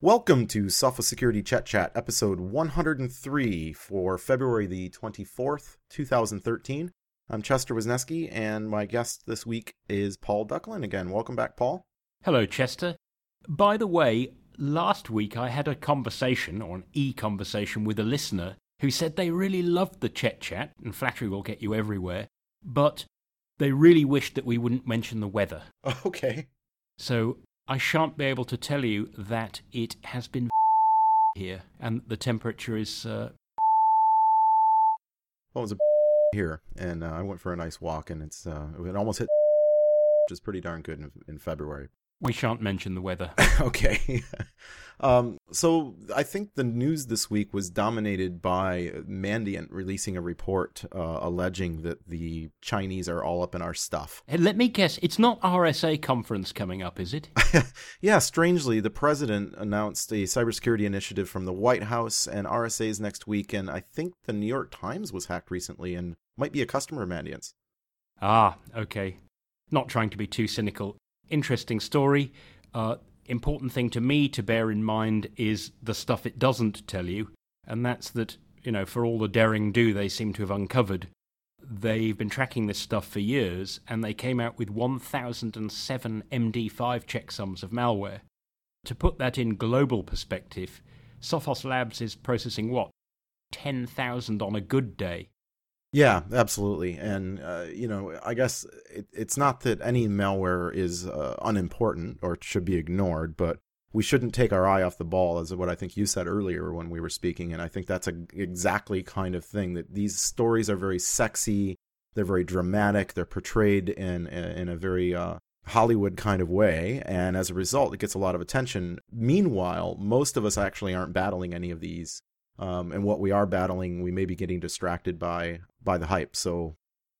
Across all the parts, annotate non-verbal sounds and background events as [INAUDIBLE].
Welcome to Sophos Security Chet Chat, episode 103 for February the 24th, 2013. I'm Chester Wisniewski, and my guest this week is Paul Ducklin again. Welcome back, Paul. Hello, Chester. By the way, last week I had a conversation, or an e conversation, with a listener who said they really loved the Chet Chat, and flattery will get you everywhere, but they really wished that we wouldn't mention the weather. [LAUGHS] Okay. So I shan't be able to tell you that it has been [LAUGHS] here and the temperature is. Uh... Well, it was a [LAUGHS] here, and uh, I went for a nice walk, and it's uh, it almost hit, [LAUGHS] which is pretty darn good in, in February. We shan't mention the weather. [LAUGHS] okay. [LAUGHS] um, so I think the news this week was dominated by Mandiant releasing a report uh, alleging that the Chinese are all up in our stuff. Hey, let me guess, it's not RSA conference coming up, is it? [LAUGHS] yeah, strangely, the president announced a cybersecurity initiative from the White House and RSA's next week, and I think the New York Times was hacked recently and might be a customer of Mandiant's. Ah, okay. Not trying to be too cynical interesting story. Uh, important thing to me to bear in mind is the stuff it doesn't tell you, and that's that, you know, for all the daring do they seem to have uncovered, they've been tracking this stuff for years, and they came out with 1,007 MD5 checksums of malware. To put that in global perspective, Sophos Labs is processing what? 10,000 on a good day. Yeah, absolutely. And, uh, you know, I guess it, it's not that any malware is uh, unimportant or should be ignored, but we shouldn't take our eye off the ball, as what I think you said earlier when we were speaking. And I think that's a, exactly kind of thing that these stories are very sexy, they're very dramatic, they're portrayed in, in a very uh, Hollywood kind of way. And as a result, it gets a lot of attention. Meanwhile, most of us actually aren't battling any of these um, and what we are battling, we may be getting distracted by by the hype. So,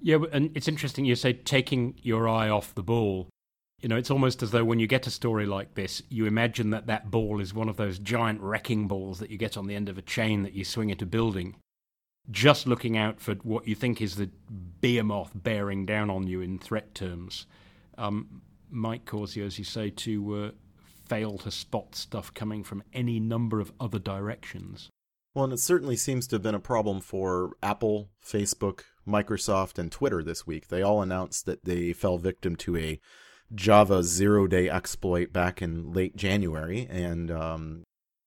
yeah, and it's interesting you say taking your eye off the ball. You know, it's almost as though when you get a story like this, you imagine that that ball is one of those giant wrecking balls that you get on the end of a chain that you swing at a building, just looking out for what you think is the behemoth bearing down on you in threat terms, um, might cause you, as you say, to uh, fail to spot stuff coming from any number of other directions. Well, and it certainly seems to have been a problem for Apple, Facebook, Microsoft, and Twitter this week. They all announced that they fell victim to a Java zero day exploit back in late January. And um,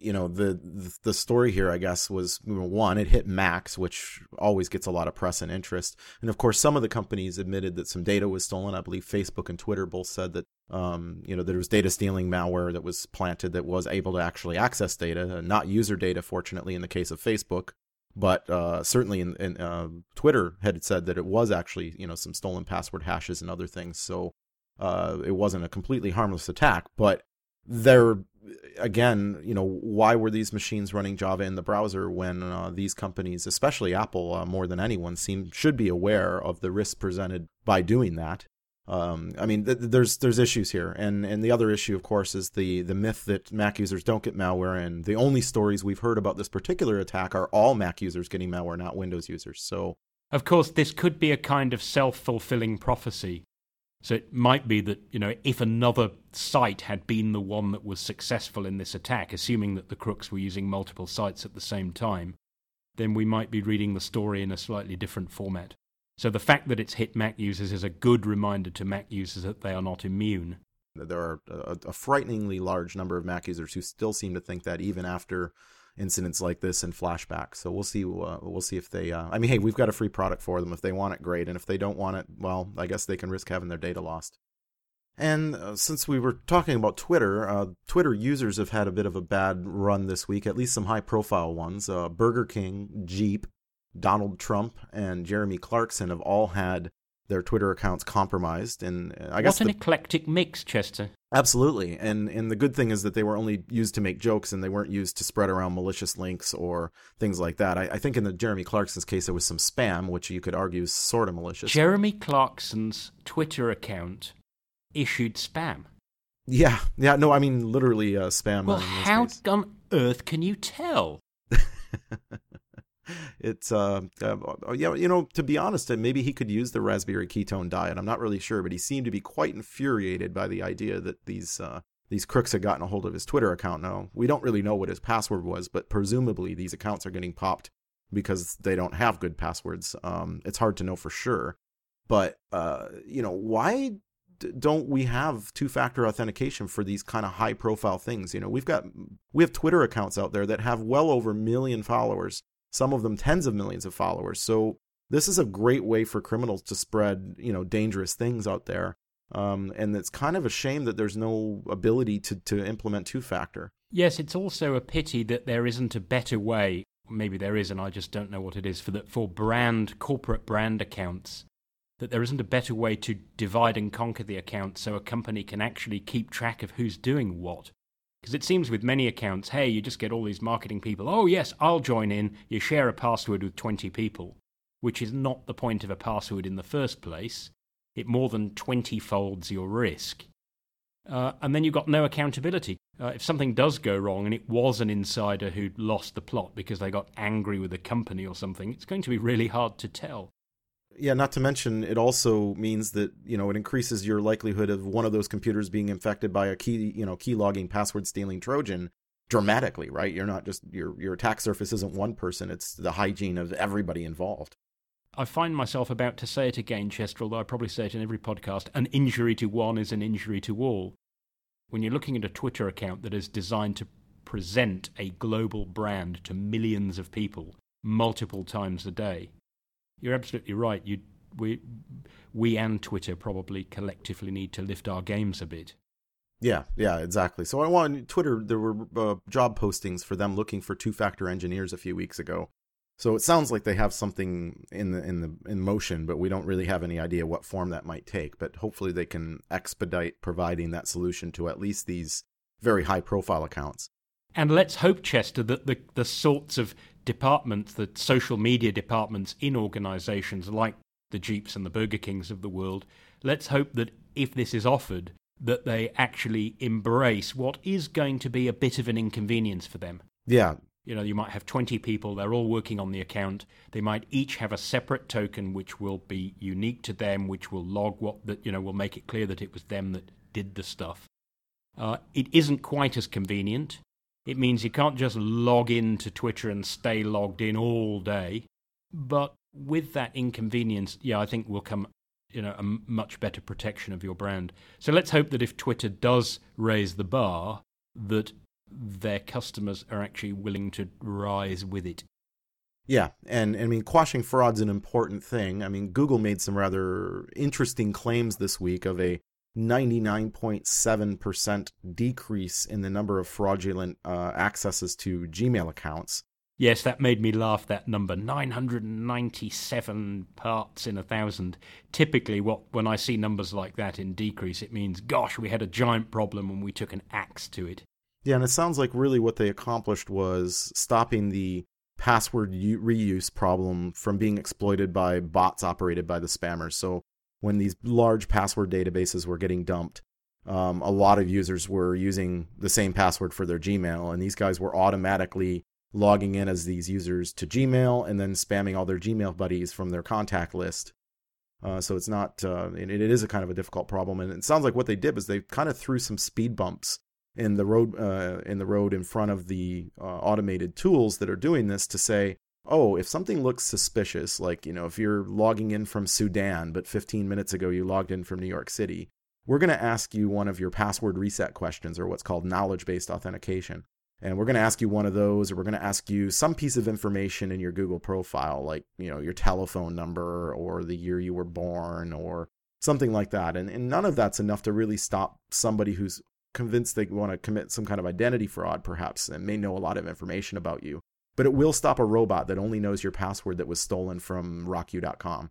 you know the the story here i guess was one it hit Macs which always gets a lot of press and interest. And of course some of the companies admitted that some data was stolen. I believe facebook and twitter both said that um, you know there was data stealing malware that was planted that was able to actually access data not user data fortunately in the case of facebook. But uh, certainly in, in uh, twitter had said that it was actually you know some stolen password hashes and other things. So uh, it wasn't a completely harmless attack. But there again, you know, why were these machines running Java in the browser when uh, these companies, especially Apple, uh, more than anyone, seem should be aware of the risks presented by doing that? Um, I mean, th- there's there's issues here, and and the other issue, of course, is the the myth that Mac users don't get malware, and the only stories we've heard about this particular attack are all Mac users getting malware, not Windows users. So, of course, this could be a kind of self fulfilling prophecy so it might be that, you know, if another site had been the one that was successful in this attack, assuming that the crooks were using multiple sites at the same time, then we might be reading the story in a slightly different format. So the fact that it's hit Mac users is a good reminder to Mac users that they are not immune. There are a, a frighteningly large number of Mac users who still seem to think that even after incidents like this and flashbacks. So we'll see. Uh, we'll see if they. Uh, I mean, hey, we've got a free product for them. If they want it, great. And if they don't want it, well, I guess they can risk having their data lost. And uh, since we were talking about Twitter, uh, Twitter users have had a bit of a bad run this week. At least some high-profile ones. Uh, Burger King, Jeep, Donald Trump, and Jeremy Clarkson have all had their Twitter accounts compromised. And uh, I guess what an the, eclectic mix, Chester. Absolutely, and and the good thing is that they were only used to make jokes, and they weren't used to spread around malicious links or things like that. I, I think in the Jeremy Clarkson's case, there was some spam, which you could argue is sort of malicious. Jeremy Clarkson's Twitter account issued spam. Yeah, yeah, no, I mean literally uh, spam. Well, how case. on earth can you tell? [LAUGHS] it's uh, uh, yeah, you know, to be honest, maybe he could use the raspberry ketone diet. I'm not really sure, but he seemed to be quite infuriated by the idea that these uh, these crooks had gotten a hold of his Twitter account. Now, we don't really know what his password was, but presumably these accounts are getting popped because they don't have good passwords. Um, it's hard to know for sure. But, uh, you know, why don't we have two-factor authentication for these kind of high-profile things? You know, we've got we have Twitter accounts out there that have well over a million followers, some of them tens of millions of followers. So this is a great way for criminals to spread, you know, dangerous things out there. Um, and it's kind of a shame that there's no ability to, to implement two factor. Yes, it's also a pity that there isn't a better way. Maybe there is, and I just don't know what it is for the, for brand corporate brand accounts. That there isn't a better way to divide and conquer the accounts so a company can actually keep track of who's doing what. Because it seems with many accounts, hey, you just get all these marketing people. Oh yes, I'll join in. You share a password with twenty people, which is not the point of a password in the first place it more than 20 folds your risk. Uh, and then you've got no accountability. Uh, if something does go wrong and it was an insider who'd lost the plot because they got angry with the company or something, it's going to be really hard to tell. Yeah, not to mention it also means that, you know, it increases your likelihood of one of those computers being infected by a key, you know, key logging password stealing trojan dramatically, right? You're not just your your attack surface isn't one person, it's the hygiene of everybody involved. I find myself about to say it again, Chester, although I probably say it in every podcast an injury to one is an injury to all. When you're looking at a Twitter account that is designed to present a global brand to millions of people multiple times a day, you're absolutely right. You, we, we and Twitter probably collectively need to lift our games a bit. Yeah, yeah, exactly. So I want Twitter. There were uh, job postings for them looking for two-factor engineers a few weeks ago, so it sounds like they have something in the in the in motion, but we don't really have any idea what form that might take. But hopefully they can expedite providing that solution to at least these very high profile accounts. And let's hope, Chester, that the, the sorts of departments, the social media departments in organizations like the Jeeps and the Burger Kings of the world, let's hope that if this is offered, that they actually embrace what is going to be a bit of an inconvenience for them. Yeah, you know, you might have 20 people, they're all working on the account. They might each have a separate token which will be unique to them, which will log what that, you know, will make it clear that it was them that did the stuff. Uh, it isn't quite as convenient. It means you can't just log into Twitter and stay logged in all day. But with that inconvenience, yeah, I think will come, you know, a much better protection of your brand. So let's hope that if Twitter does raise the bar, that their customers are actually willing to rise with it. Yeah, and, and I mean, quashing fraud's is an important thing. I mean, Google made some rather interesting claims this week of a 99.7% decrease in the number of fraudulent uh, accesses to Gmail accounts. Yes, that made me laugh. That number, 997 parts in a thousand. Typically, what when I see numbers like that in decrease, it means, gosh, we had a giant problem and we took an axe to it. Yeah, and it sounds like really what they accomplished was stopping the password reuse problem from being exploited by bots operated by the spammers. So when these large password databases were getting dumped, um, a lot of users were using the same password for their Gmail, and these guys were automatically logging in as these users to Gmail and then spamming all their Gmail buddies from their contact list. Uh, so it's not, uh, it, it is a kind of a difficult problem. And it sounds like what they did was they kind of threw some speed bumps in the road uh, in the road in front of the uh, automated tools that are doing this to say oh if something looks suspicious like you know if you're logging in from Sudan but 15 minutes ago you logged in from New York City we're going to ask you one of your password reset questions or what's called knowledge based authentication and we're going to ask you one of those or we're going to ask you some piece of information in your Google profile like you know your telephone number or the year you were born or something like that and, and none of that's enough to really stop somebody who's convinced they want to commit some kind of identity fraud, perhaps, and may know a lot of information about you. But it will stop a robot that only knows your password that was stolen from rockyou.com.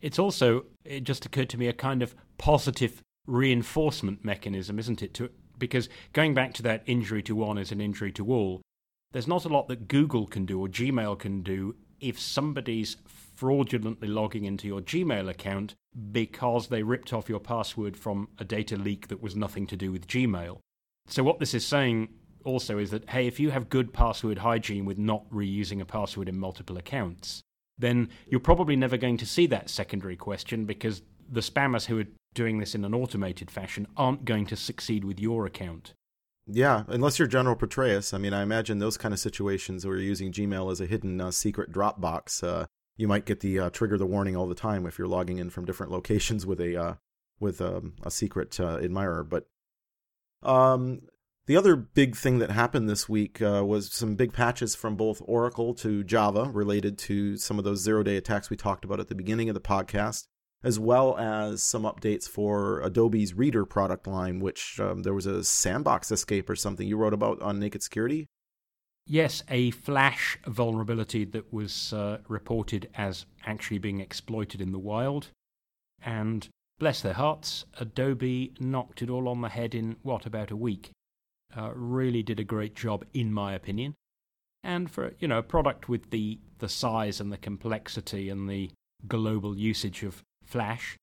It's also, it just occurred to me, a kind of positive reinforcement mechanism, isn't it? To, because going back to that injury to one is an injury to all, there's not a lot that Google can do or Gmail can do if somebody's fraudulently logging into your Gmail account because they ripped off your password from a data leak that was nothing to do with Gmail. So, what this is saying also is that, hey, if you have good password hygiene with not reusing a password in multiple accounts, then you're probably never going to see that secondary question because the spammers who are doing this in an automated fashion aren't going to succeed with your account. Yeah, unless you're General Petraeus. I mean, I imagine those kind of situations where you're using Gmail as a hidden uh, secret Dropbox, uh, you might get the uh, trigger the warning all the time if you're logging in from different locations with a uh, with um, a secret uh, admirer. But um, the other big thing that happened this week uh, was some big patches from both Oracle to Java related to some of those zero day attacks we talked about at the beginning of the podcast as well as some updates for Adobe's Reader product line, which um, there was a sandbox escape or something you wrote about on Naked Security. Yes, a Flash vulnerability that was uh, reported as actually being exploited in the wild. And bless their hearts, Adobe knocked it all on the head in, what, about a week. Uh, really did a great job, in my opinion. And for you know a product with the, the size and the complexity and the global usage of Flash,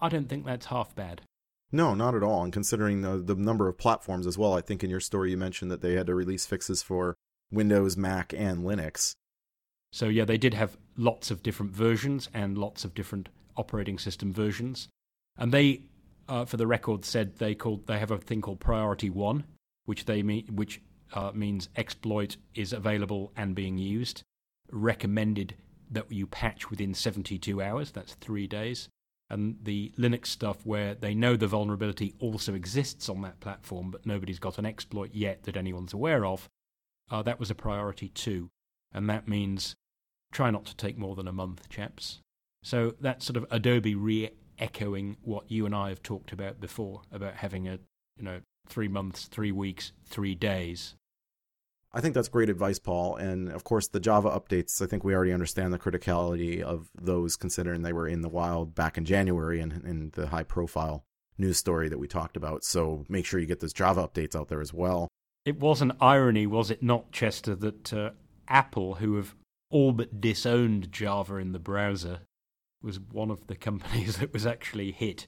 I don't think that's half bad. No, not at all. And considering the, the number of platforms as well, I think in your story you mentioned that they had to release fixes for Windows, Mac, and Linux. So, yeah, they did have lots of different versions and lots of different operating system versions. And they, uh, for the record, said they called they have a thing called Priority One, which they mean which uh, means exploit is available and being used. Recommended that you patch within 72 hours, that's three days. And the Linux stuff where they know the vulnerability also exists on that platform, but nobody's got an exploit yet that anyone's aware of, uh, that was a priority two. And that means try not to take more than a month, chaps. So that sort of Adobe re echoing what you and I have talked about before about having a, you know, three months, three weeks, three days I think that's great advice, Paul. And of course, the Java updates, I think we already understand the criticality of those considering they were in the wild back in January and in the high profile news story that we talked about. So make sure you get those Java updates out there as well. It was an irony, was it not, Chester, that uh, Apple, who have all but disowned Java in the browser, was one of the companies [LAUGHS] that was actually hit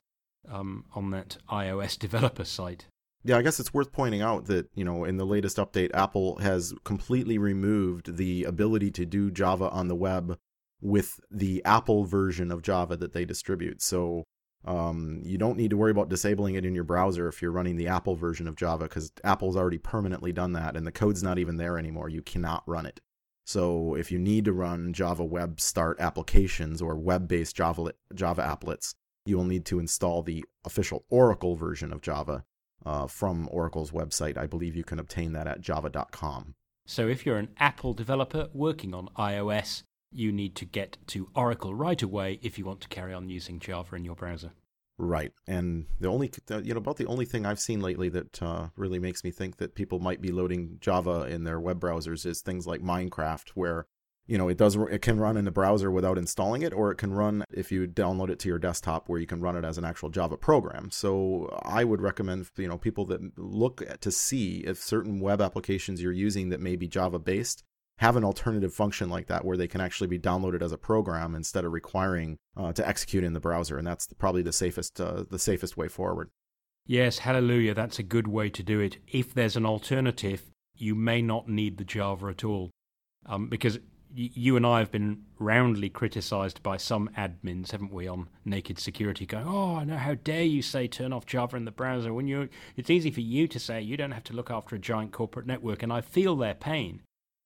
um, on that iOS developer site. Yeah, I guess it's worth pointing out that, you know, in the latest update, Apple has completely removed the ability to do Java on the web with the Apple version of Java that they distribute. So um, you don't need to worry about disabling it in your browser if you're running the Apple version of Java because Apple's already permanently done that and the code's not even there anymore. You cannot run it. So if you need to run Java Web Start applications or web-based Java Java applets, you will need to install the official Oracle version of Java uh, from Oracle's website. I believe you can obtain that at java.com. So if you're an Apple developer working on iOS, you need to get to Oracle right away if you want to carry on using Java in your browser. Right, and the only you know about the only thing I've seen lately that uh, really makes me think that people might be loading Java in their web browsers is things like Minecraft, where you know it does it can run in the browser without installing it or it can run if you download it to your desktop where you can run it as an actual java program. So i would recommend you know people that look to see if certain web applications you're using that may be java based have an alternative function like that where they can actually be downloaded as a program instead of requiring uh, to execute in the browser and that's probably the safest uh, the safest way forward yes hallelujah that's a good way to do it if there's an alternative you may not need the java at all um, because you and I have been roundly criticised by some admins, haven't we, on Naked Security, going, "Oh, no, how dare you say turn off Java in the browser when you? It's easy for you to say you don't have to look after a giant corporate network." And I feel their pain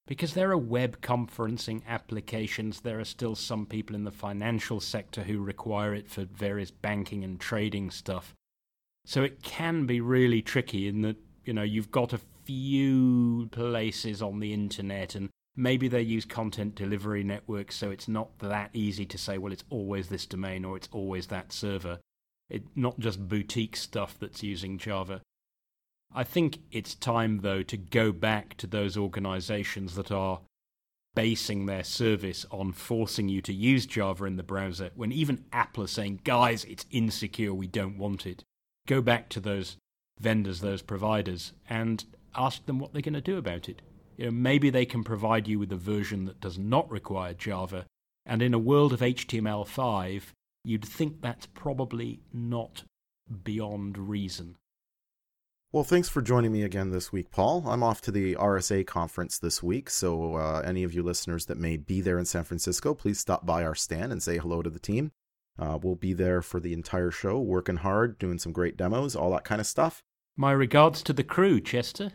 because there are web conferencing applications. There are still some people in the financial sector who require it for various banking and trading stuff. So it can be really tricky in that you know you've got a few places on the internet and maybe they use content delivery networks so it's not that easy to say well it's always this domain or it's always that server it's not just boutique stuff that's using java i think it's time though to go back to those organizations that are basing their service on forcing you to use java in the browser when even apple is saying guys it's insecure we don't want it go back to those vendors those providers and ask them what they're going to do about it you know, maybe they can provide you with a version that does not require Java. And in a world of HTML5, you'd think that's probably not beyond reason. Well, thanks for joining me again this week, Paul. I'm off to the RSA conference this week, so uh, any of you listeners that may be there in San Francisco, please stop by our stand and say hello to the team. Uh, we'll be there for the entire show, working hard, doing some great demos, all that kind of stuff. My regards to the crew, Chester.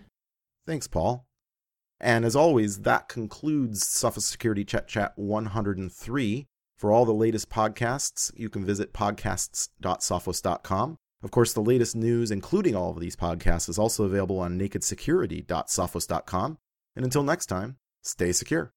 Thanks, Paul. And as always, that concludes Sophos Security Chet Chat 103. For all the latest podcasts, you can visit podcasts.sophos.com. Of course, the latest news, including all of these podcasts, is also available on nakedsecurity.sophos.com. And until next time, stay secure.